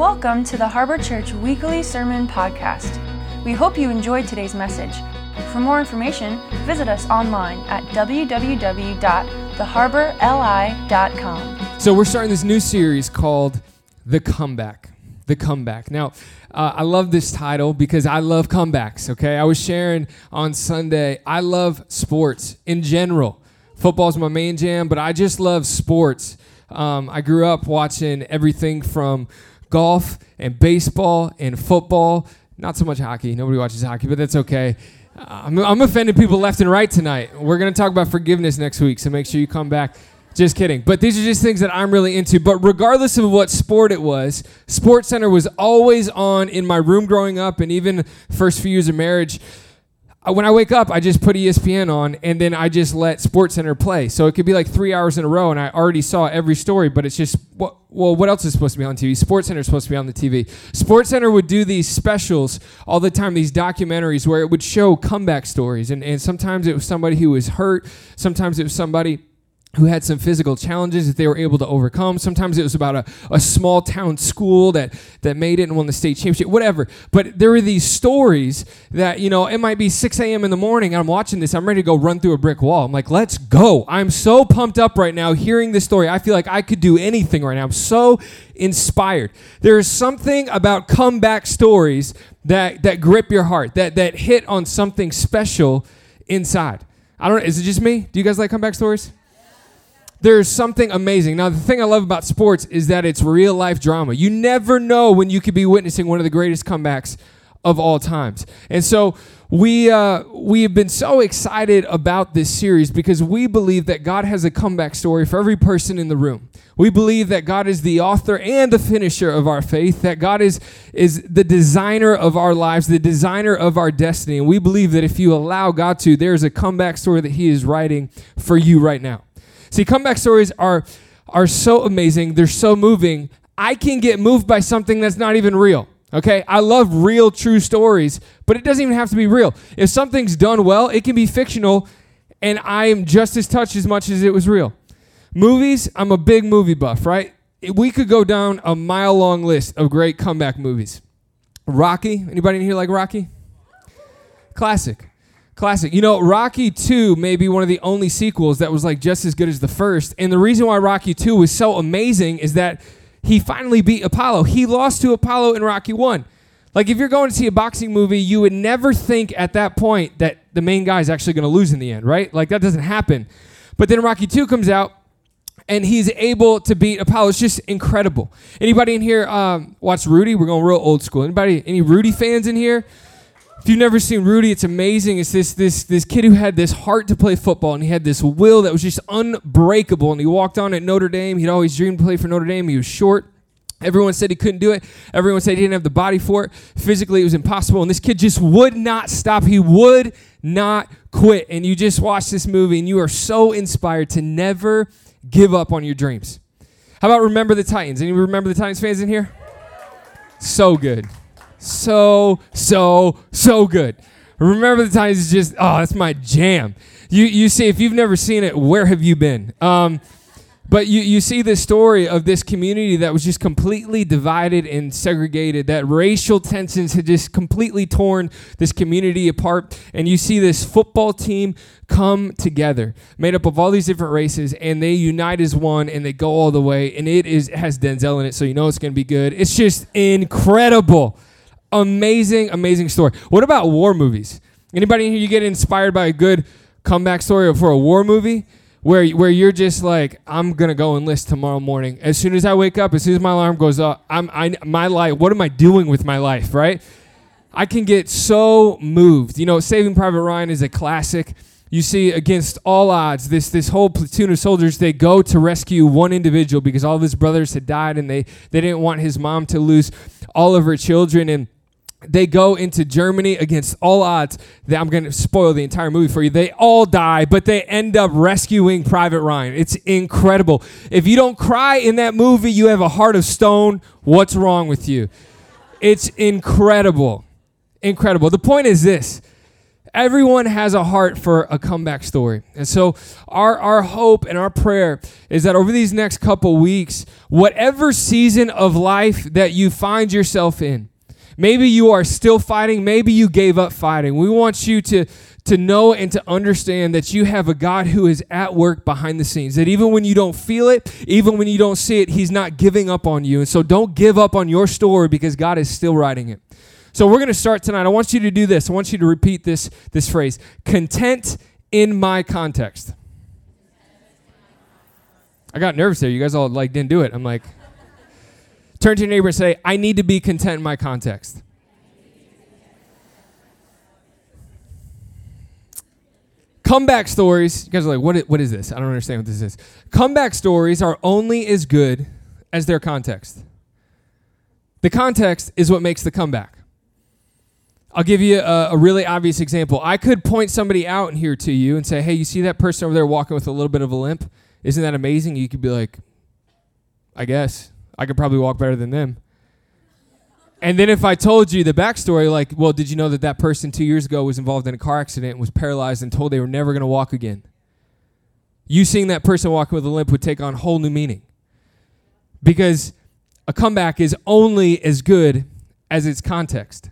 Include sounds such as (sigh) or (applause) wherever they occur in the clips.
Welcome to the Harbor Church Weekly Sermon Podcast. We hope you enjoyed today's message. For more information, visit us online at www.theharborli.com. So, we're starting this new series called The Comeback. The Comeback. Now, uh, I love this title because I love comebacks, okay? I was sharing on Sunday, I love sports in general. Football's my main jam, but I just love sports. Um, I grew up watching everything from golf and baseball and football. Not so much hockey. Nobody watches hockey, but that's okay. Uh, I'm, I'm offending people left and right tonight. We're going to talk about forgiveness next week, so make sure you come back. Just kidding. But these are just things that I'm really into. But regardless of what sport it was, Sports Center was always on in my room growing up and even first few years of marriage when I wake up, I just put ESPN on and then I just let Sports Center play. So it could be like three hours in a row, and I already saw every story. But it's just what? Well, what else is supposed to be on TV? Sports Center is supposed to be on the TV. Sports Center would do these specials all the time, these documentaries where it would show comeback stories, and and sometimes it was somebody who was hurt, sometimes it was somebody who had some physical challenges that they were able to overcome. Sometimes it was about a, a small town school that, that made it and won the state championship, whatever. But there were these stories that, you know, it might be 6 a.m. in the morning and I'm watching this. I'm ready to go run through a brick wall. I'm like, let's go. I'm so pumped up right now hearing this story. I feel like I could do anything right now. I'm so inspired. There is something about comeback stories that, that grip your heart, that, that hit on something special inside. I don't know. Is it just me? Do you guys like comeback stories? There's something amazing. Now, the thing I love about sports is that it's real life drama. You never know when you could be witnessing one of the greatest comebacks of all times. And so we uh, we have been so excited about this series because we believe that God has a comeback story for every person in the room. We believe that God is the author and the finisher of our faith, that God is, is the designer of our lives, the designer of our destiny. And we believe that if you allow God to, there's a comeback story that He is writing for you right now. See, comeback stories are are so amazing. They're so moving. I can get moved by something that's not even real. Okay? I love real true stories, but it doesn't even have to be real. If something's done well, it can be fictional and I am just as touched as much as it was real. Movies, I'm a big movie buff, right? We could go down a mile long list of great comeback movies. Rocky, anybody in here like Rocky? Classic. Classic. You know, Rocky 2 may be one of the only sequels that was like just as good as the first. And the reason why Rocky 2 was so amazing is that he finally beat Apollo. He lost to Apollo in Rocky 1. Like if you're going to see a boxing movie, you would never think at that point that the main guy is actually going to lose in the end, right? Like that doesn't happen. But then Rocky 2 comes out and he's able to beat Apollo. It's just incredible. Anybody in here um, watch Rudy? We're going real old school. Anybody any Rudy fans in here? If you've never seen Rudy, it's amazing. It's this this this kid who had this heart to play football and he had this will that was just unbreakable. And he walked on at Notre Dame. He'd always dreamed to play for Notre Dame. He was short. Everyone said he couldn't do it. Everyone said he didn't have the body for it. Physically, it was impossible. And this kid just would not stop. He would not quit. And you just watch this movie and you are so inspired to never give up on your dreams. How about Remember the Titans? Any Remember the Titans fans in here? So good so, so, so good. Remember the Titans it's just, oh, that's my jam. You, you see, if you've never seen it, where have you been? Um, but you, you see this story of this community that was just completely divided and segregated, that racial tensions had just completely torn this community apart. And you see this football team come together, made up of all these different races, and they unite as one and they go all the way. And it is has Denzel in it, so you know it's going to be good. It's just incredible. Amazing, amazing story. What about war movies? Anybody here you get inspired by a good comeback story for a war movie? Where, where you're just like, I'm gonna go enlist tomorrow morning. As soon as I wake up, as soon as my alarm goes up, I'm I my life. What am I doing with my life, right? I can get so moved. You know, Saving Private Ryan is a classic. You see, against all odds, this this whole platoon of soldiers they go to rescue one individual because all of his brothers had died, and they they didn't want his mom to lose all of her children and they go into Germany against all odds. I'm going to spoil the entire movie for you. They all die, but they end up rescuing Private Ryan. It's incredible. If you don't cry in that movie, you have a heart of stone. What's wrong with you? It's incredible. Incredible. The point is this Everyone has a heart for a comeback story. And so our, our hope and our prayer is that over these next couple weeks, whatever season of life that you find yourself in, maybe you are still fighting, maybe you gave up fighting. We want you to to know and to understand that you have a God who is at work behind the scenes. That even when you don't feel it, even when you don't see it, He's not giving up on you. And so don't give up on your story because God is still writing it. So we're going to start tonight. I want you to do this. I want you to repeat this this phrase. Content in my context. I got nervous there. You guys all like didn't do it. I'm like turn to your neighbor and say, "I need to be content in my context." Comeback stories, you guys are like, what is, what is this? I don't understand what this is. Comeback stories are only as good as their context. The context is what makes the comeback. I'll give you a, a, really obvious example. I could point somebody out in here to you and say, hey, you see that person over there walking with a little bit of a limp? Isn't that amazing? You could be like, I guess. I could probably walk better than them. And then if I told you the backstory, like, well, did you know that that person two years ago was involved in a car accident and was paralyzed and told they were never going to walk again? You seeing that person walking with a limp would take on whole new meaning. Because a comeback is only as good as its context.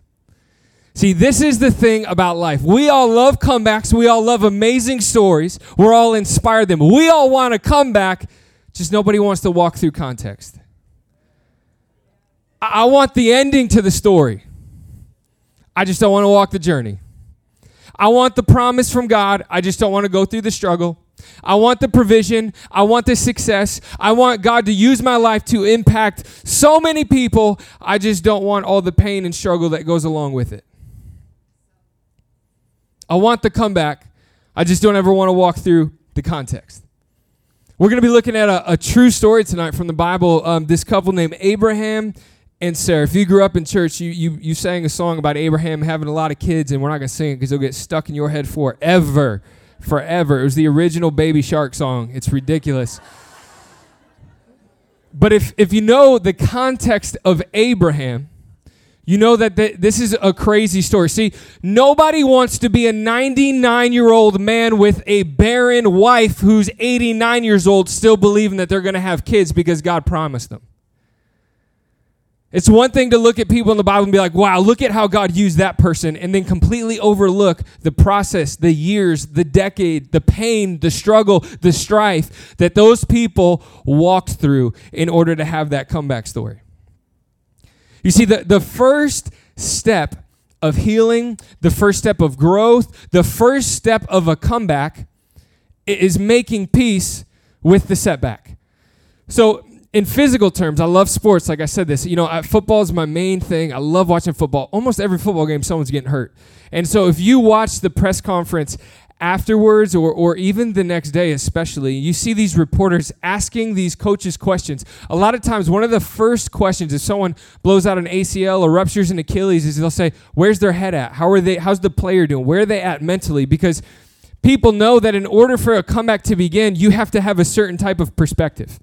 See, this is the thing about life. We all love comebacks. We all love amazing stories. We're all inspired them. We all want to come back, just nobody wants to walk through context. I want the ending to the story. I just don't want to walk the journey. I want the promise from God. I just don't want to go through the struggle. I want the provision. I want the success. I want God to use my life to impact so many people. I just don't want all the pain and struggle that goes along with it. I want the comeback. I just don't ever want to walk through the context. We're going to be looking at a, a true story tonight from the Bible. Um, this couple named Abraham and Sarah, if you grew up in church, you, you, you sang a song about Abraham having a lot of kids, and we're not going to sing it because it'll get stuck in your head forever. Forever. It was the original Baby Shark song. It's ridiculous. But if, if you know the context of Abraham, you know that th- this is a crazy story. See, nobody wants to be a 99 year old man with a barren wife who's 89 years old, still believing that they're going to have kids because God promised them. It's one thing to look at people in the Bible and be like, wow, look at how God used that person, and then completely overlook the process, the years, the decade, the pain, the struggle, the strife that those people walked through in order to have that comeback story. You see, the, the first step of healing, the first step of growth, the first step of a comeback is making peace with the setback. So in physical terms, I love sports. Like I said, this you know, I, football is my main thing. I love watching football. Almost every football game, someone's getting hurt, and so if you watch the press conference afterwards or, or even the next day especially you see these reporters asking these coaches questions a lot of times one of the first questions if someone blows out an acl or ruptures an achilles is they'll say where's their head at how are they how's the player doing where are they at mentally because people know that in order for a comeback to begin you have to have a certain type of perspective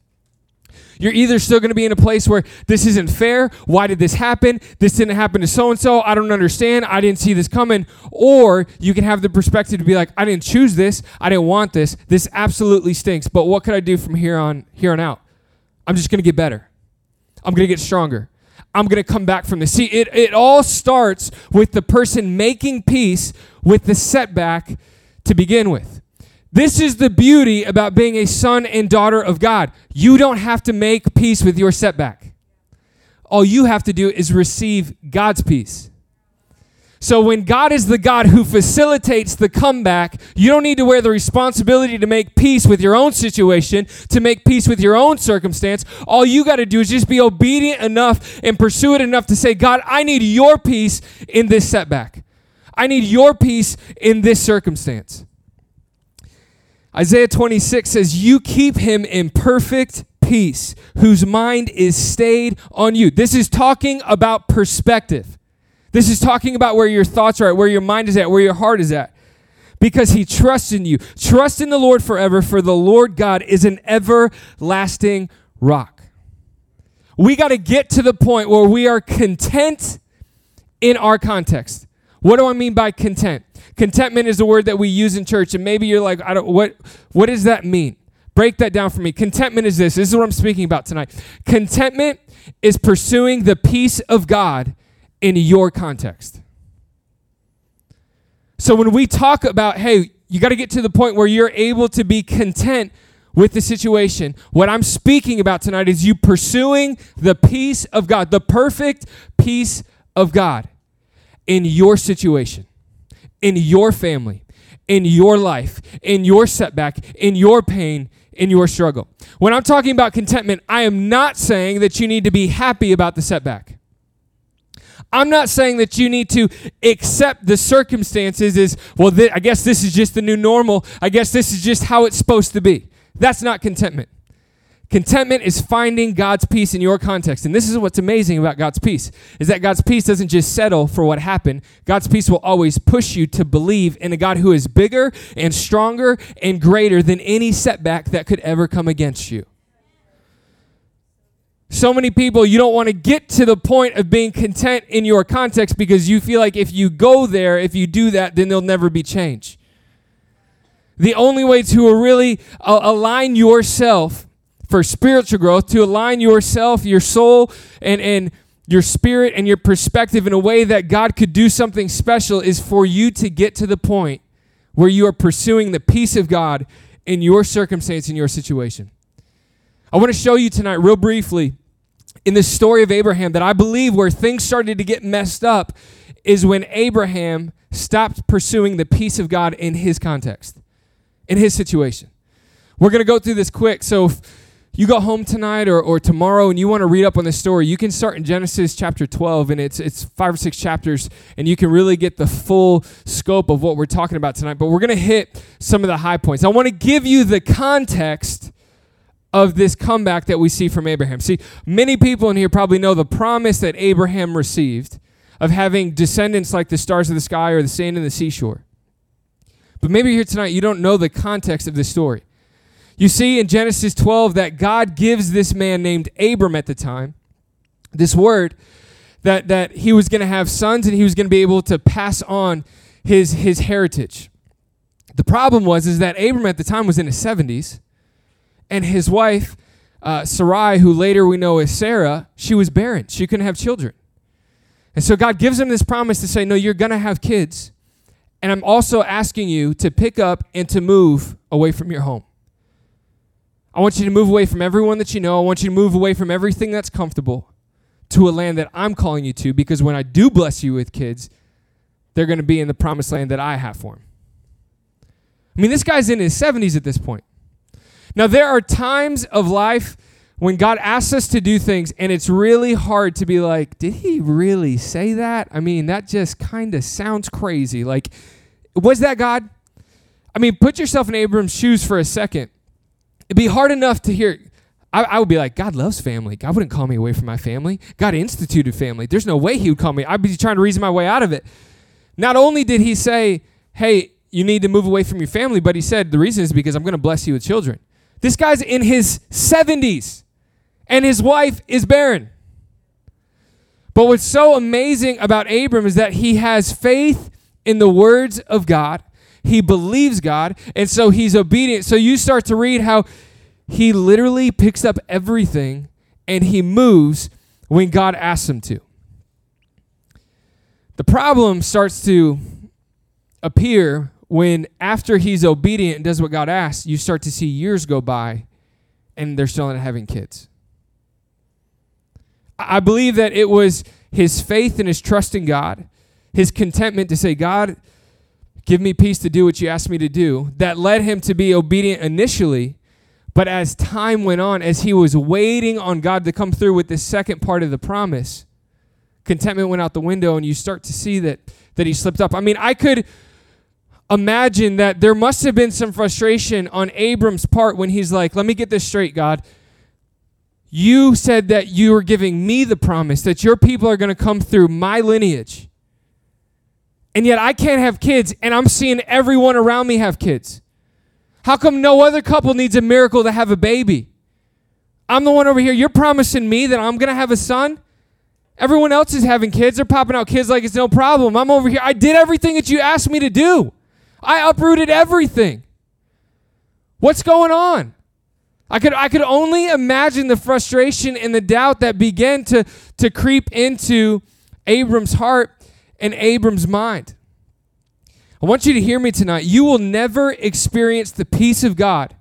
you're either still going to be in a place where this isn't fair. Why did this happen? This didn't happen to so and so. I don't understand. I didn't see this coming. Or you can have the perspective to be like, I didn't choose this. I didn't want this. This absolutely stinks. But what could I do from here on here on out? I'm just going to get better. I'm going to get stronger. I'm going to come back from this. See, it, it all starts with the person making peace with the setback to begin with. This is the beauty about being a son and daughter of God. You don't have to make peace with your setback. All you have to do is receive God's peace. So when God is the God who facilitates the comeback, you don't need to wear the responsibility to make peace with your own situation, to make peace with your own circumstance. All you got to do is just be obedient enough and pursue it enough to say, God, I need your peace in this setback. I need your peace in this circumstance. Isaiah 26 says, You keep him in perfect peace, whose mind is stayed on you. This is talking about perspective. This is talking about where your thoughts are at, where your mind is at, where your heart is at. Because he trusts in you. Trust in the Lord forever, for the Lord God is an everlasting rock. We got to get to the point where we are content in our context. What do I mean by content? Contentment is a word that we use in church, and maybe you're like, I don't what what does that mean? Break that down for me. Contentment is this. This is what I'm speaking about tonight. Contentment is pursuing the peace of God in your context. So when we talk about, hey, you got to get to the point where you're able to be content with the situation. What I'm speaking about tonight is you pursuing the peace of God, the perfect peace of God in your situation, in your family, in your life, in your setback, in your pain, in your struggle. When I'm talking about contentment, I am not saying that you need to be happy about the setback. I'm not saying that you need to accept the circumstances as, well, th- I guess this is just the new normal. I guess this is just how it's supposed to be. That's not contentment. Contentment is finding God's peace in your context. And this is what's amazing about God's peace is that God's peace doesn't just settle for what happened. God's peace will always push you to believe in a God who is bigger and stronger and greater than any setback that could ever come against you. So many people, you don't want to get to the point of being content in your context because you feel like if you go there, if you do that, then there'll never be change. The only way to really align yourself for spiritual growth, to align yourself, your soul, and, and your spirit and your perspective in a way that God could do something special is for you to get to the point where you are pursuing the peace of God in your circumstance, in your situation. I want to show you tonight, real briefly, in the story of Abraham, that I believe where things started to get messed up is when Abraham stopped pursuing the peace of God in his context, in his situation. We're going to go through this quick. So, you go home tonight or, or tomorrow and you want to read up on this story, you can start in Genesis chapter 12, and it's, it's five or six chapters, and you can really get the full scope of what we're talking about tonight. But we're going to hit some of the high points. I want to give you the context of this comeback that we see from Abraham. See, many people in here probably know the promise that Abraham received of having descendants like the stars of the sky or the sand in the seashore. But maybe here tonight you don't know the context of this story. You see in Genesis 12 that God gives this man named Abram at the time this word that, that he was going to have sons and he was going to be able to pass on his, his heritage. The problem was is that Abram at the time was in his 70s and his wife uh, Sarai, who later we know as Sarah, she was barren. She couldn't have children. And so God gives him this promise to say, No, you're going to have kids. And I'm also asking you to pick up and to move away from your home. I want you to move away from everyone that you know. I want you to move away from everything that's comfortable to a land that I'm calling you to because when I do bless you with kids, they're going to be in the promised land that I have for them. I mean, this guy's in his 70s at this point. Now, there are times of life when God asks us to do things, and it's really hard to be like, did he really say that? I mean, that just kind of sounds crazy. Like, was that God? I mean, put yourself in Abram's shoes for a second it'd be hard enough to hear. I, I, would be like, God loves family. God wouldn't call me away from my family. God instituted family. There's no way He would call me. I'd be trying to reason my way out of it. Not only did He say, hey, you need to move away from your family, but He said, the reason is because I'm going to bless you with children. This guy's in his 70s, and his wife is barren. But what's so amazing about Abram is that he has faith in the words of God he believes God, and so he's obedient. So you start to read how he literally picks up everything and he moves when God asks him to. The problem starts to appear when, after he's obedient and does what God asks, you start to see years go by and they're still not having kids. I believe that it was his faith and his trust in God, his contentment to say, God, Give me peace to do what you asked me to do. That led him to be obedient initially. But as time went on, as he was waiting on God to come through with this second part of the promise, contentment went out the window and you start to see that that he slipped up. I mean, I could imagine that there must have been some frustration on Abram's part when he's like, "Let me get this straight, God. You said that you were giving me the promise that your people are going to come through my lineage. And yet I can't have kids, and I'm seeing everyone around me have kids. How come no other couple needs a miracle to have a baby? I'm the one over here. You're promising me that I'm going to have a son, Everyone else is having kids. They're popping out kids like it's no problem. I'm over here. I did everything that you asked me to do. I uprooted everything. What's going on? I could I could only imagine the frustration and the doubt that began to to creep into Abram's heart and Abram's mind. I want you to hear me tonight. You will never experience the peace of God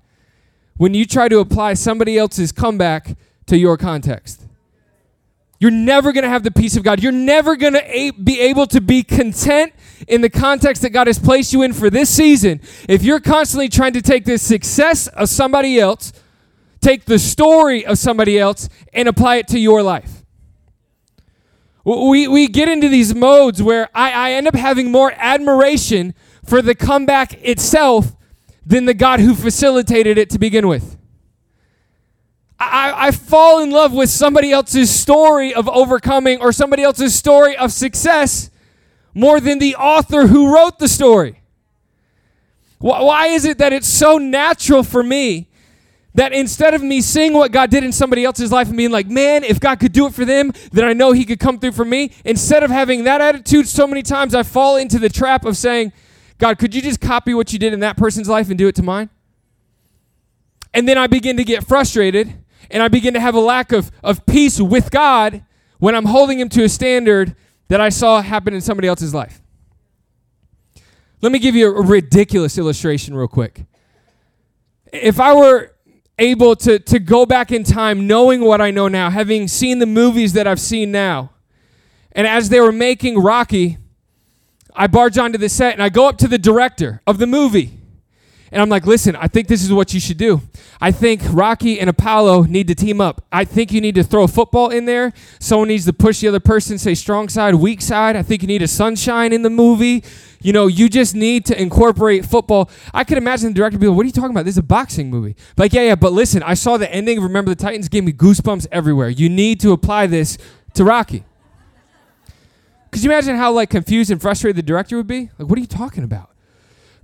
when you try to apply somebody else's comeback to your context. You're never going to have the peace of God. You're never going to be able to be content in the context that God has placed you in for this season if you're constantly trying to take the success of somebody else, take the story of somebody else, and apply it to your life. We, we get into these modes where I, I end up having more admiration for the comeback itself than the God who facilitated it to begin with. I, I fall in love with somebody else's story of overcoming or somebody else's story of success more than the author who wrote the story. Why is it that it's so natural for me that instead of me seeing what God did in somebody else's life and being like, man, if God could do it for them, then I know He could come through for me, instead of having that attitude, so many times I fall into the trap of saying, God, could you just copy what you did in that person's life and do it to mine? And then I begin to get frustrated and I begin to have a lack of, of peace with God when I'm holding Him to a standard that I saw happen in somebody else's life. Let me give you a ridiculous illustration, real quick. If I were able to, to go back in time knowing what I know now, having seen the movies that I've seen now, and as they were making Rocky, I barge onto the set and I go up to the director of the movie and I'm like, listen, I think this is what you should do. I think Rocky and Apollo need to team up. I think you need to throw a football in there. Someone needs to push the other person, say strong side, weak side. I think you need a sunshine in the movie. You know, you just need to incorporate football. I could imagine the director be like, what are you talking about? This is a boxing movie. Like, yeah, yeah, but listen, I saw the ending Remember the Titans, gave me goosebumps everywhere. You need to apply this to Rocky. Could you imagine how like confused and frustrated the director would be? Like, what are you talking about?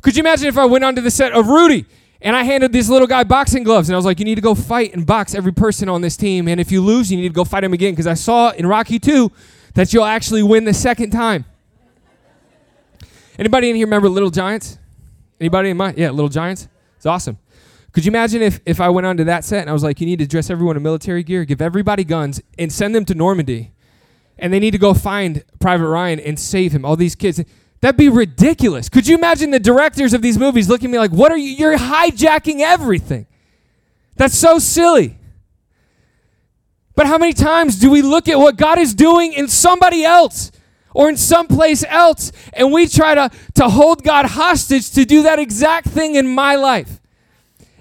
Could you imagine if I went onto the set of Rudy and I handed this little guy boxing gloves and I was like, you need to go fight and box every person on this team. And if you lose, you need to go fight him again. Because I saw in Rocky 2 that you'll actually win the second time. Anybody in here remember Little Giants? Anybody in mind? Yeah, Little Giants. It's awesome. Could you imagine if, if I went onto that set and I was like, you need to dress everyone in military gear, give everybody guns, and send them to Normandy, and they need to go find Private Ryan and save him, all these kids. That'd be ridiculous. Could you imagine the directors of these movies looking at me like, what are you? You're hijacking everything. That's so silly. But how many times do we look at what God is doing in somebody else or in someplace else and we try to, to hold God hostage to do that exact thing in my life?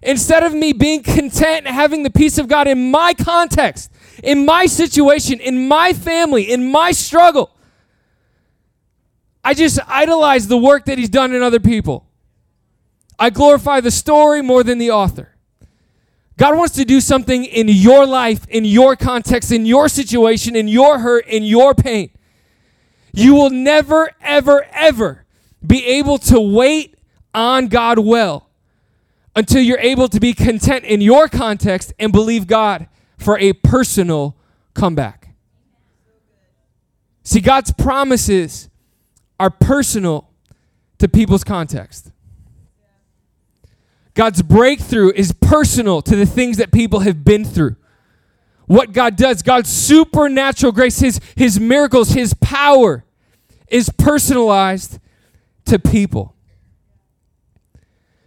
Instead of me being content and having the peace of God in my context, in my situation, in my family, in my struggle, I just idolize the work that he's done in other people. I glorify the story more than the author. God wants to do something in your life, in your context, in your situation, in your hurt, in your pain. You will never, ever, ever be able to wait on God well until you're able to be content in your context and believe God for a personal comeback. See, God's promises are personal to people's context. God's breakthrough is personal to the things that people have been through. What God does, God's supernatural grace, His, his miracles, His power is personalized to people.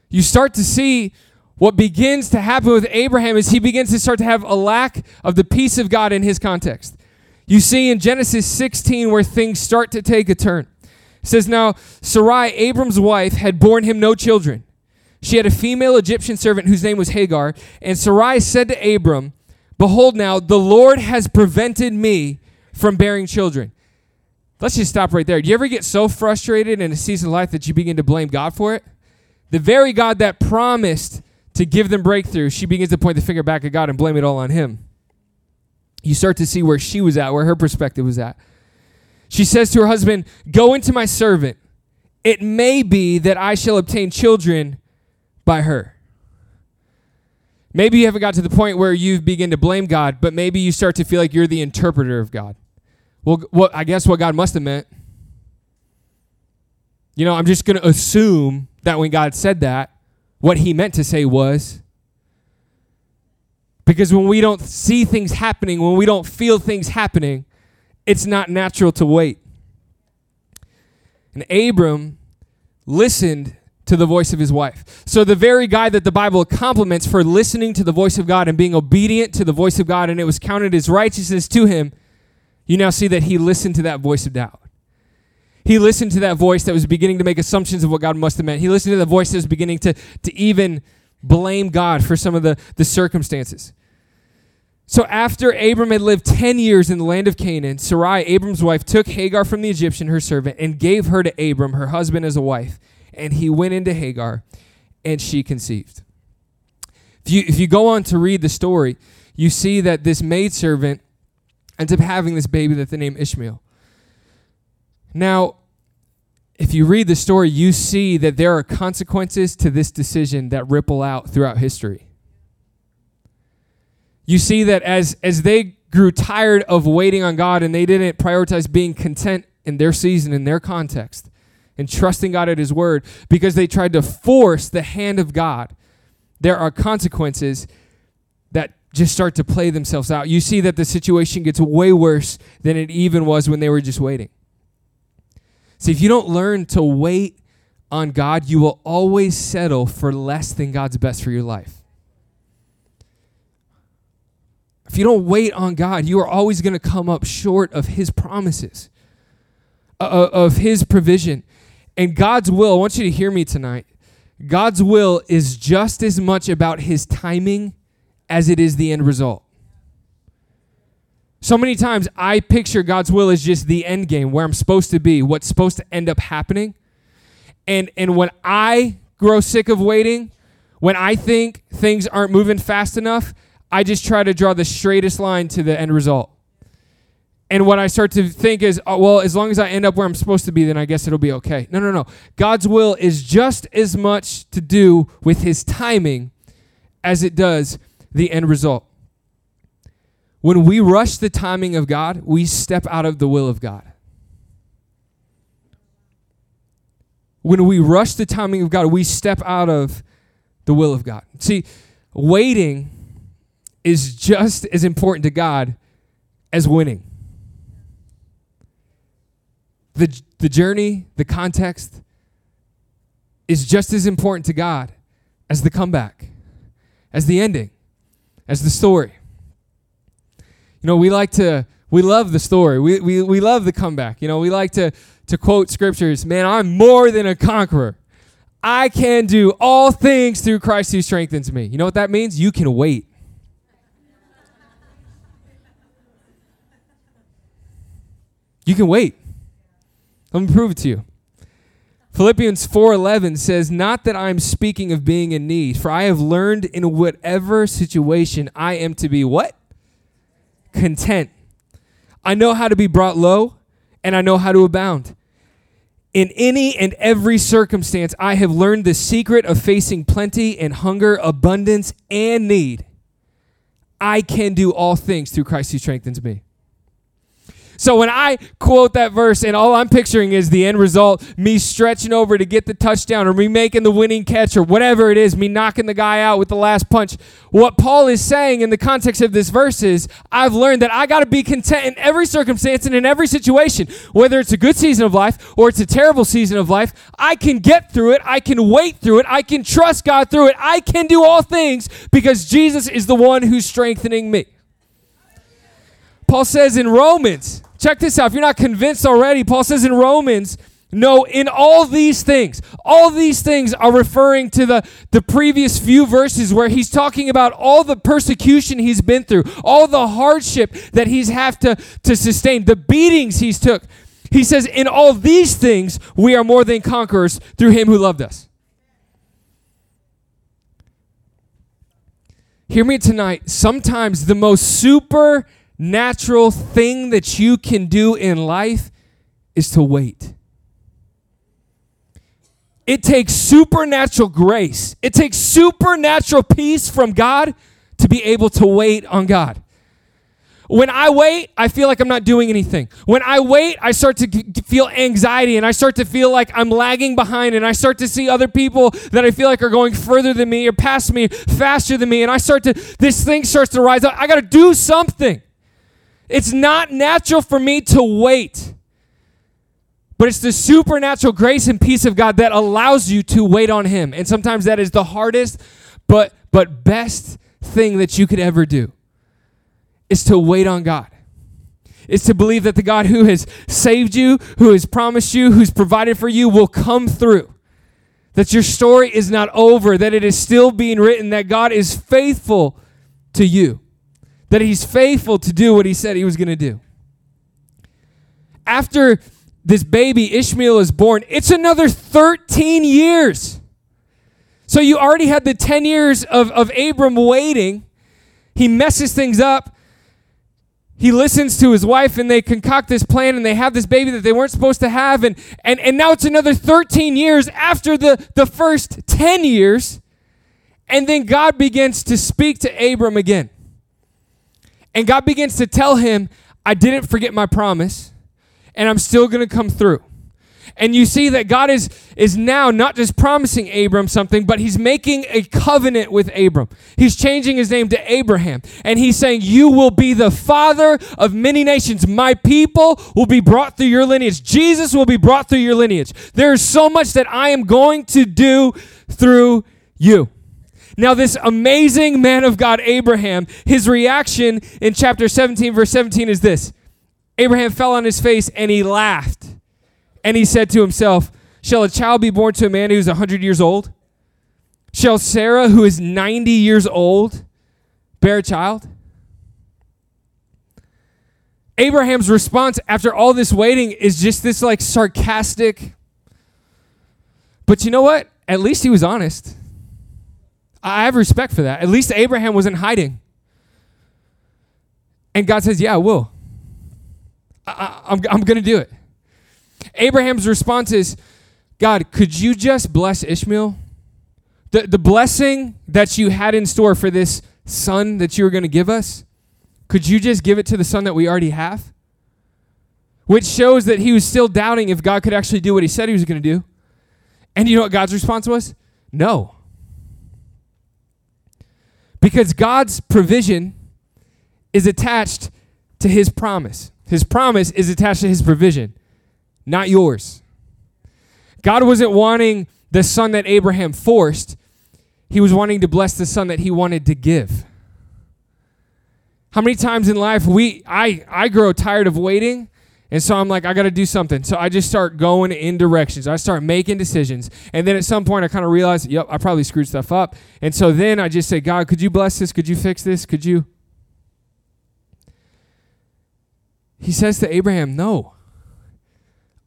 You start to see what begins to happen with Abraham is he begins to start to have a lack of the peace of God in his context. You see in Genesis 16 where things start to take a turn. It says, Now Sarai, Abram's wife, had borne him no children. She had a female Egyptian servant whose name was Hagar. And Sarai said to Abram, Behold, now the Lord has prevented me from bearing children. Let's just stop right there. Do you ever get so frustrated in a season of life that you begin to blame God for it? The very God that promised to give them breakthrough, she begins to point the finger back at God and blame it all on Him. You start to see where she was at, where her perspective was at. She says to her husband, Go into my servant. It may be that I shall obtain children by her. Maybe you haven't got to the point where you begin to blame God, but maybe you start to feel like you're the interpreter of God. Well, what I guess what God must have meant. You know, I'm just going to assume that when God said that, what he meant to say was because when we don't see things happening, when we don't feel things happening, it's not natural to wait. And Abram listened to the voice of his wife. So, the very guy that the Bible compliments for listening to the voice of God and being obedient to the voice of God, and it was counted as righteousness to him, you now see that he listened to that voice of doubt. He listened to that voice that was beginning to make assumptions of what God must have meant. He listened to the voice that was beginning to, to even blame God for some of the, the circumstances. So after Abram had lived 10 years in the land of Canaan, Sarai, Abram's wife, took Hagar from the Egyptian, her servant, and gave her to Abram, her husband, as a wife. And he went into Hagar, and she conceived. If you, if you go on to read the story, you see that this maidservant ends up having this baby that they name Ishmael. Now, if you read the story, you see that there are consequences to this decision that ripple out throughout history. You see that as, as they grew tired of waiting on God and they didn't prioritize being content in their season, in their context, and trusting God at His word, because they tried to force the hand of God, there are consequences that just start to play themselves out. You see that the situation gets way worse than it even was when they were just waiting. See, if you don't learn to wait on God, you will always settle for less than God's best for your life. If you don't wait on God, you are always going to come up short of His promises, uh, uh, of His provision. And God's will, I want you to hear me tonight. God's will is just as much about His timing as it is the end result. So many times I picture God's will as just the end game, where I'm supposed to be, what's supposed to end up happening. And and when I grow sick of waiting, when I think things aren't moving fast enough, I just try to draw the straightest line to the end result. And what I start to think is, oh, well, as long as I end up where I'm supposed to be, then I guess it'll be okay. No, no, no. God's will is just as much to do with his timing as it does the end result. When we rush the timing of God, we step out of the will of God. When we rush the timing of God, we step out of the will of God. See, waiting is just as important to God as winning. The, the journey, the context is just as important to God as the comeback, as the ending, as the story. You know, we like to, we love the story. We, we, we love the comeback. You know, we like to, to quote scriptures, man, I'm more than a conqueror. I can do all things through Christ who strengthens me. You know what that means? You can wait. You can wait. Let me prove it to you. Philippians 4:11 says, "Not that I'm speaking of being in need, for I have learned in whatever situation I am to be what? Content. I know how to be brought low, and I know how to abound. In any and every circumstance, I have learned the secret of facing plenty and hunger, abundance and need. I can do all things through Christ who strengthens me." So when I quote that verse and all I'm picturing is the end result, me stretching over to get the touchdown or me making the winning catch or whatever it is, me knocking the guy out with the last punch. What Paul is saying in the context of this verse is I've learned that I got to be content in every circumstance and in every situation, whether it's a good season of life or it's a terrible season of life. I can get through it. I can wait through it. I can trust God through it. I can do all things because Jesus is the one who's strengthening me. Paul says in Romans, check this out. If you're not convinced already, Paul says in Romans, no, in all these things, all these things are referring to the, the previous few verses where he's talking about all the persecution he's been through, all the hardship that he's have to, to sustain, the beatings he's took. He says, in all these things, we are more than conquerors through him who loved us. Hear me tonight. Sometimes the most super natural thing that you can do in life is to wait. It takes supernatural grace, it takes supernatural peace from God to be able to wait on God. when I wait, I feel like I'm not doing anything. When I wait, I start to g- feel anxiety and I start to feel like I'm lagging behind and I start to see other people that I feel like are going further than me or past me, faster than me. And I start to, this thing starts to rise up. I got to do something. It's not natural for me to wait. But it's the supernatural grace and peace of God that allows you to wait on him. And sometimes that is the hardest but but best thing that you could ever do is to wait on God. Is to believe that the God who has saved you, who has promised you, who's provided for you will come through. That your story is not over, that it is still being written, that God is faithful to you, that He's faithful to do what He said He was going to do. After this baby Ishmael is born, it's another 13 years. So you already had the 10 years of, of Abram waiting. He messes things up. He listens to his wife and they concoct this plan and they have this baby that they weren't supposed to have. And, and, and now it's another 13 years after the, the first 10 years. And then God begins to speak to Abram again. And God begins to tell him, I didn't forget my promise and I'm still going to come through. And you see that God is, is now not just promising Abram something, but he's making a covenant with Abram. He's changing his name to Abraham. And he's saying, You will be the father of many nations. My people will be brought through your lineage. Jesus will be brought through your lineage. There is so much that I am going to do through you. Now, this amazing man of God, Abraham, his reaction in chapter 17, verse 17 is this Abraham fell on his face and he laughed. And he said to himself, Shall a child be born to a man who is 100 years old? Shall Sarah, who is 90 years old, bear a child? Abraham's response after all this waiting is just this like sarcastic. But you know what? At least he was honest. I have respect for that. At least Abraham wasn't hiding. And God says, Yeah, I will. I, am I'm, I'm going to do it. Abraham's response is, God, could you just bless Ishmael? The, the blessing that you had in store for this son that you were going to give us, could you just give it to the son that we already have? Which shows that he was still doubting if God could actually do what he said he was going to do. And you know what God's response was? No. Because God's provision is attached to his promise. His promise is attached to his provision, not yours. God wasn't wanting the son that Abraham forced, he was wanting to bless the son that he wanted to give. How many times in life we I I grow tired of waiting and so I'm like I got to do something. So I just start going in directions. I start making decisions. And then at some point I kind of realize, yep, I probably screwed stuff up. And so then I just say, "God, could you bless this? Could you fix this? Could you He says to Abraham, No.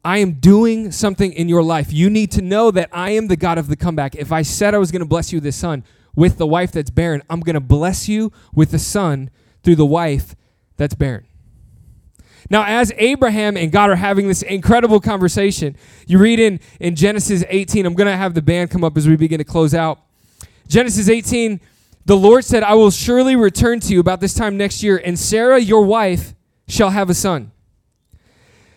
I am doing something in your life. You need to know that I am the God of the comeback. If I said I was going to bless you with this son with the wife that's barren, I'm going to bless you with the son through the wife that's barren. Now, as Abraham and God are having this incredible conversation, you read in, in Genesis 18, I'm going to have the band come up as we begin to close out. Genesis 18, the Lord said, I will surely return to you about this time next year, and Sarah, your wife, shall have a son.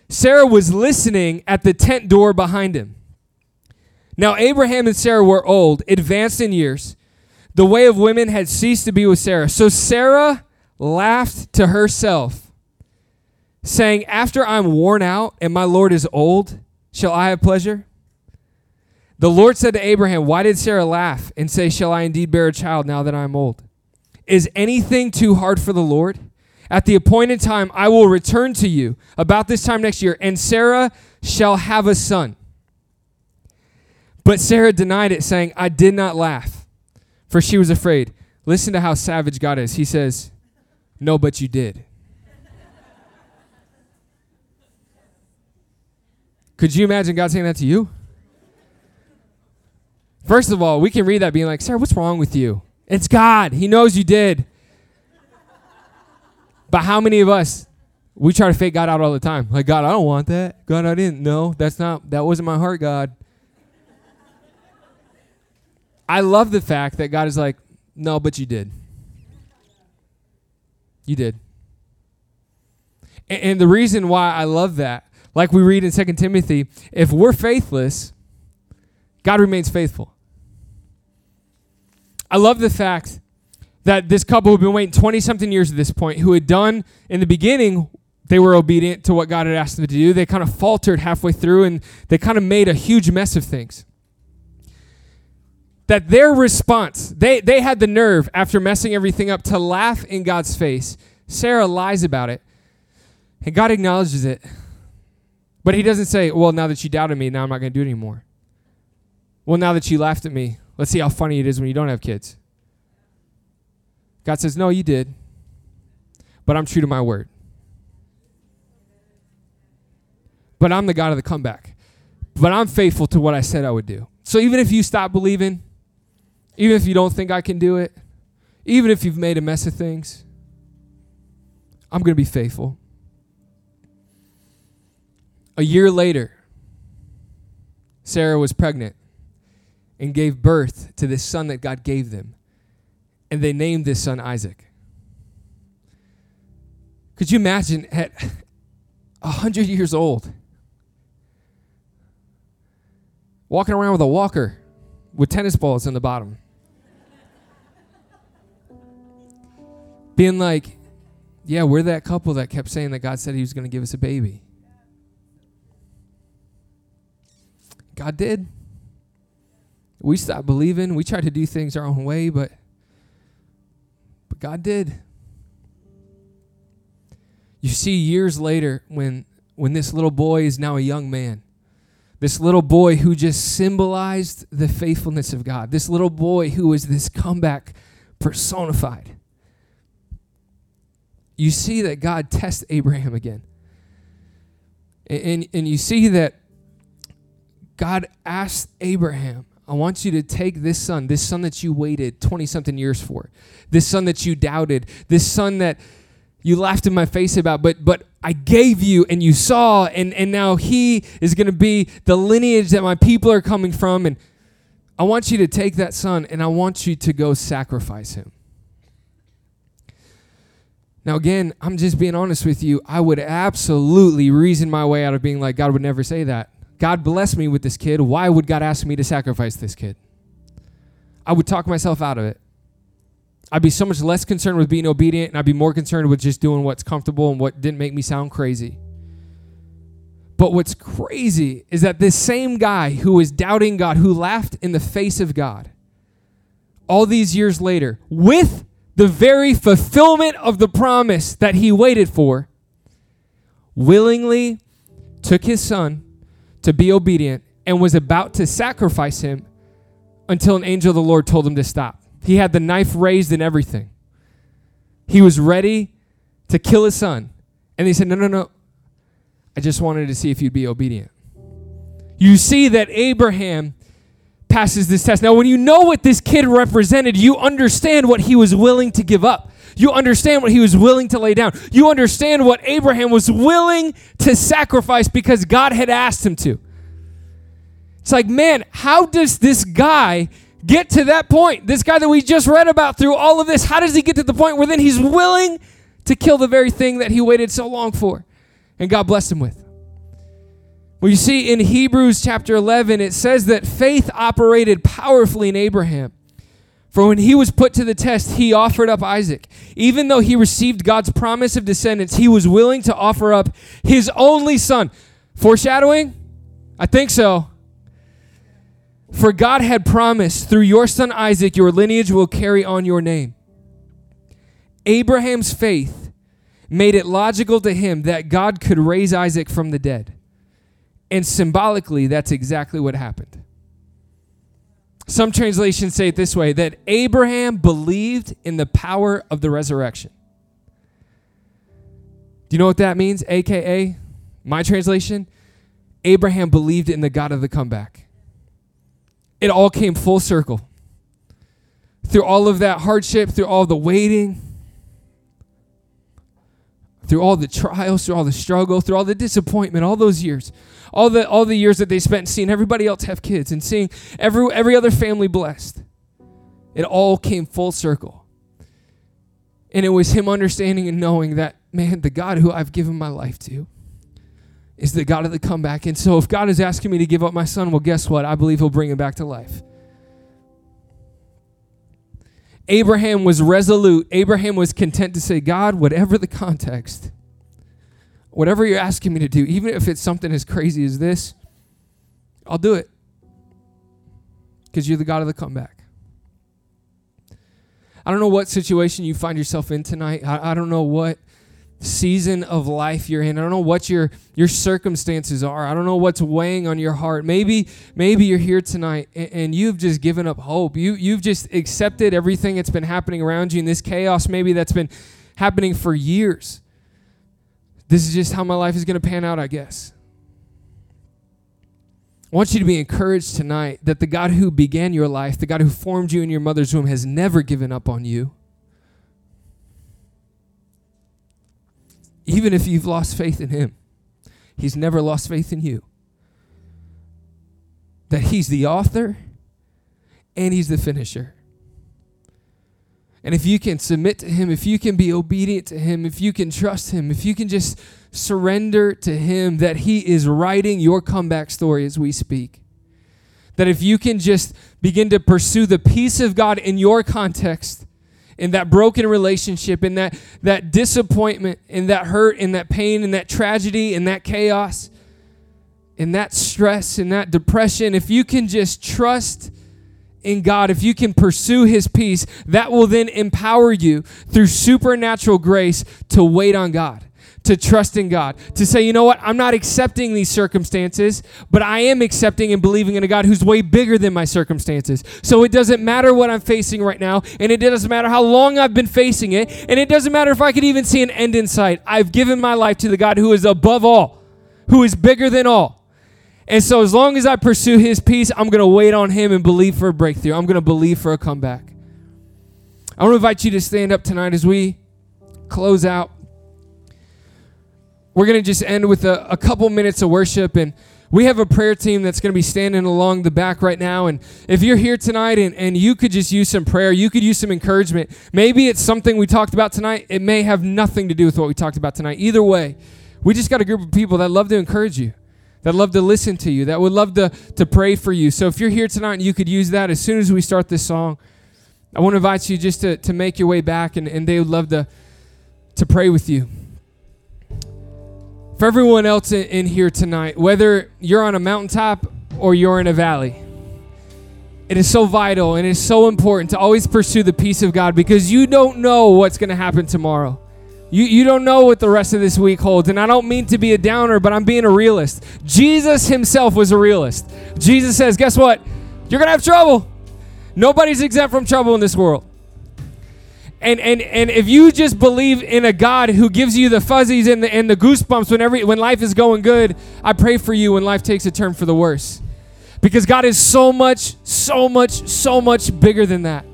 Sarah was listening at the tent door behind him. Now, Abraham and Sarah were old, advanced in years. The way of women had ceased to be with Sarah. So Sarah laughed to herself, saying, After I'm worn out and my Lord is old, shall I have pleasure? The Lord said to Abraham, Why did Sarah laugh and say, Shall I indeed bear a child now that I am old? Is anything too hard for the Lord? At the appointed time, I will return to you about this time next year, and Sarah shall have a son. But Sarah denied it, saying, I did not laugh, for she was afraid. Listen to how savage God is. He says, No, but you did. Could you imagine God saying that to you? First of all, we can read that being like, Sarah, what's wrong with you? It's God. He knows you did. But how many of us we try to fake God out all the time? Like, God, I don't want that. God, I didn't. No, that's not, that wasn't my heart, God. I love the fact that God is like, no, but you did. You did. And, and the reason why I love that, like we read in 2 Timothy, if we're faithless, God remains faithful. I love the fact that this couple who'd been waiting 20 something years at this point, who had done in the beginning, they were obedient to what God had asked them to do. They kind of faltered halfway through and they kind of made a huge mess of things. That their response, they, they had the nerve after messing everything up to laugh in God's face. Sarah lies about it, and God acknowledges it. But he doesn't say, Well, now that you doubted me, now I'm not going to do it anymore. Well, now that you laughed at me, let's see how funny it is when you don't have kids. God says, No, you did. But I'm true to my word. But I'm the God of the comeback. But I'm faithful to what I said I would do. So even if you stop believing, even if you don't think I can do it, even if you've made a mess of things, I'm going to be faithful. A year later, Sarah was pregnant and gave birth to this son that God gave them. And they named this son Isaac. Could you imagine at (laughs) 100 years old, walking around with a walker with tennis balls in the bottom? Being like, yeah, we're that couple that kept saying that God said he was going to give us a baby. God did. We stopped believing. We tried to do things our own way, but but God did. You see years later when when this little boy is now a young man. This little boy who just symbolized the faithfulness of God. This little boy who was this comeback personified. You see that God tests Abraham again. And, and, and you see that God asked Abraham, I want you to take this son, this son that you waited 20 something years for, this son that you doubted, this son that you laughed in my face about, but but I gave you and you saw, and, and now he is going to be the lineage that my people are coming from. And I want you to take that son and I want you to go sacrifice him. Now, again, I'm just being honest with you. I would absolutely reason my way out of being like, God would never say that. God bless me with this kid. Why would God ask me to sacrifice this kid? I would talk myself out of it. I'd be so much less concerned with being obedient and I'd be more concerned with just doing what's comfortable and what didn't make me sound crazy. But what's crazy is that this same guy who was doubting God, who laughed in the face of God, all these years later, with the very fulfillment of the promise that he waited for, willingly took his son to be obedient and was about to sacrifice him until an angel of the Lord told him to stop. He had the knife raised and everything. He was ready to kill his son. And he said, No, no, no. I just wanted to see if you'd be obedient. You see that Abraham passes this test. Now, when you know what this kid represented, you understand what he was willing to give up. You understand what he was willing to lay down. You understand what Abraham was willing to sacrifice because God had asked him to. It's like, man, how does this guy get to that point? This guy that we just read about through all of this, how does he get to the point where then he's willing to kill the very thing that he waited so long for and God blessed him with? Well, you see in Hebrews chapter 11, it says that faith operated powerfully in Abraham. For when he was put to the test, he offered up Isaac. Even though he received God's promise of descendants, he was willing to offer up his only son. Foreshadowing? I think so. For God had promised, through your son Isaac, your lineage will carry on your name. Abraham's faith made it logical to him that God could raise Isaac from the dead. And symbolically, that's exactly what happened. Some translations say it this way that Abraham believed in the power of the resurrection. Do you know what that means? AKA, my translation, Abraham believed in the God of the comeback. It all came full circle. Through all of that hardship, through all the waiting, through all the trials, through all the struggle, through all the disappointment, all those years, all the all the years that they spent seeing everybody else have kids and seeing every every other family blessed. It all came full circle. And it was him understanding and knowing that man, the God who I've given my life to is the God of the comeback. And so if God is asking me to give up my son, well, guess what? I believe he'll bring him back to life. Abraham was resolute. Abraham was content to say, God, whatever the context, whatever you're asking me to do, even if it's something as crazy as this, I'll do it. Because you're the God of the comeback. I don't know what situation you find yourself in tonight. I, I don't know what season of life you're in. I don't know what your your circumstances are. I don't know what's weighing on your heart. Maybe maybe you're here tonight and, and, you've just given up hope. You you've just accepted everything that's been happening around you in this chaos maybe that's been happening for years. This is just how my life is going to pan out, I guess. I want you to be encouraged tonight that the God who began your life, the God who formed you in your mother's womb, has never given up on you. Even if you've lost faith in Him, He's never lost faith in you. That He's the author and He's the finisher. And if you can submit to Him, if you can be obedient to Him, if you can trust Him, if you can just surrender to Him, that He is writing your comeback story as we speak. That if you can just begin to pursue the peace of God in your context, in that broken relationship, in that, that disappointment, in that hurt, in that pain, in that tragedy, in that chaos, in that stress, in that depression, if you can just trust in God, if you can pursue His peace, that will then empower you through supernatural grace to wait on God, to trust in God, to say, you know what, I'm not accepting these circumstances, but I am accepting and believing in a God who's way bigger than my circumstances. So it doesn't matter what I'm facing right now, and it doesn't matter how long I've been facing it, and it doesn't matter if I could even see an end in sight. I've given my life to the God who is above all, who is bigger than all. And so, as long as I pursue His peace, I'm going to wait on Him and believe for a breakthrough. I'm going to believe for a comeback. I want to invite you to stand up tonight as we close out. We're going to just end with a, a couple minutes of worship. And we have a prayer team that's going to be standing along the back right now. And if you're here tonight and, and you could just use some prayer, you could use some encouragement. Maybe it's something we talked about tonight. It may have nothing to do with what we talked about tonight. Either way, we just got a group of people that love to encourage you that love to listen to you, that would love to, to pray for you. So if you're here tonight and you could use that as soon as we start this song, I want to invite you just to, to make your way back and, and they would love to, to pray with you. For everyone else in, here tonight, whether you're on a mountaintop or you're in a valley, it is so vital and it is so important to always pursue the peace of God because you don't know what's going to happen tomorrow. You, you don't know what the rest of this week holds. And I don't mean to be a downer, but I'm being a realist. Jesus himself was a realist. Jesus says, guess what? You're going to have trouble. Nobody's exempt from trouble in this world. And, and, and if you just believe in a God who gives you the fuzzies and the, and the goosebumps when, every, when life is going good, I pray for you when life takes a turn for the worse. Because God is so much, so much, so much bigger than that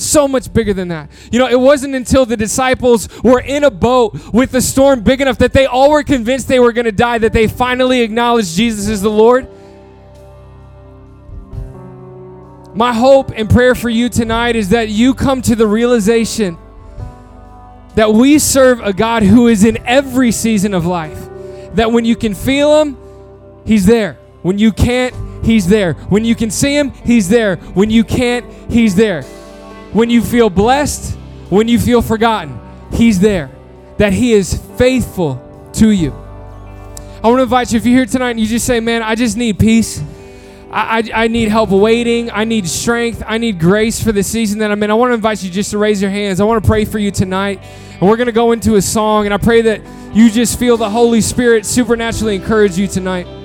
so much bigger than that. You know, it wasn't until the disciples were in a boat with a storm big enough that they all were convinced they were going to die that they finally acknowledged Jesus is the Lord. My hope and prayer for you tonight is that you come to the realization that we serve a God who is in every season of life. That when you can feel Him, He's there. When you can't, He's there. When you can see Him, He's there. When you can't, He's there when you feel blessed, when you feel forgotten, He's there. That He is faithful to you. I want to invite you, if you're here tonight and you just say, Man, I just need peace. I, I, need help waiting. I need strength. I need grace for the season that I'm in. I want to invite you just to raise your hands. I want to pray for you tonight. And we're going to go into a song. And I pray that you just feel the Holy Spirit supernaturally encourage you tonight.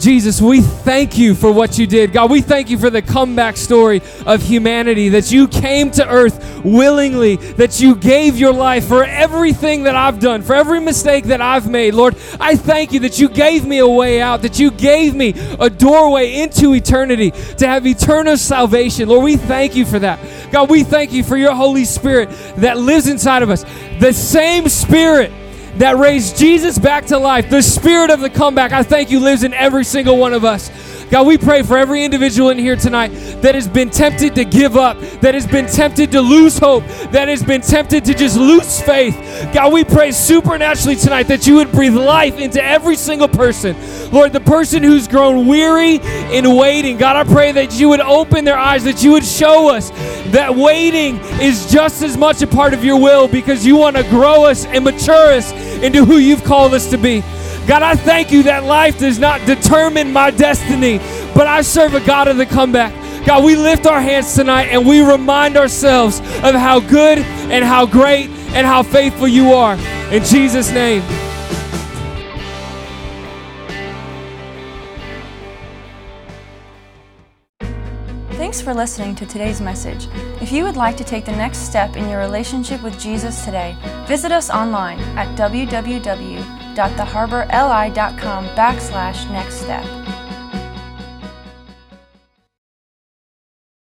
Jesus, we thank you for what you did. God, we thank you for the comeback story of humanity, that you came to earth willingly, that you gave your life for everything that I've done, for every mistake that I've made. Lord, I thank you that you gave me a way out, that you gave me a doorway into eternity to have eternal salvation. Lord, we thank you for that. God, we thank you for your Holy Spirit that lives inside of us. The same Spirit that raised Jesus back to life, the spirit of the comeback, I thank you lives in every single one of us. God, we pray for every individual in here tonight that has been tempted to give up, that has been tempted to lose hope, that has been tempted to just lose faith. God, we pray supernaturally tonight that you would breathe life into every single person. Lord, the person who's grown weary in waiting, God, I pray that you would open their eyes, that you would show us that waiting is just as much a part of your will because you want to grow us and mature us into who you've called us to be. God, I thank you that life does not determine my destiny, but I serve a God of the comeback. God, we lift our hands tonight and we remind ourselves of how good and how great and how faithful you are. In Jesus' name. Thanks for listening to today's message. If you would like to take the next step in your relationship with Jesus today, visit us online at www.theharborli.com backslash next step.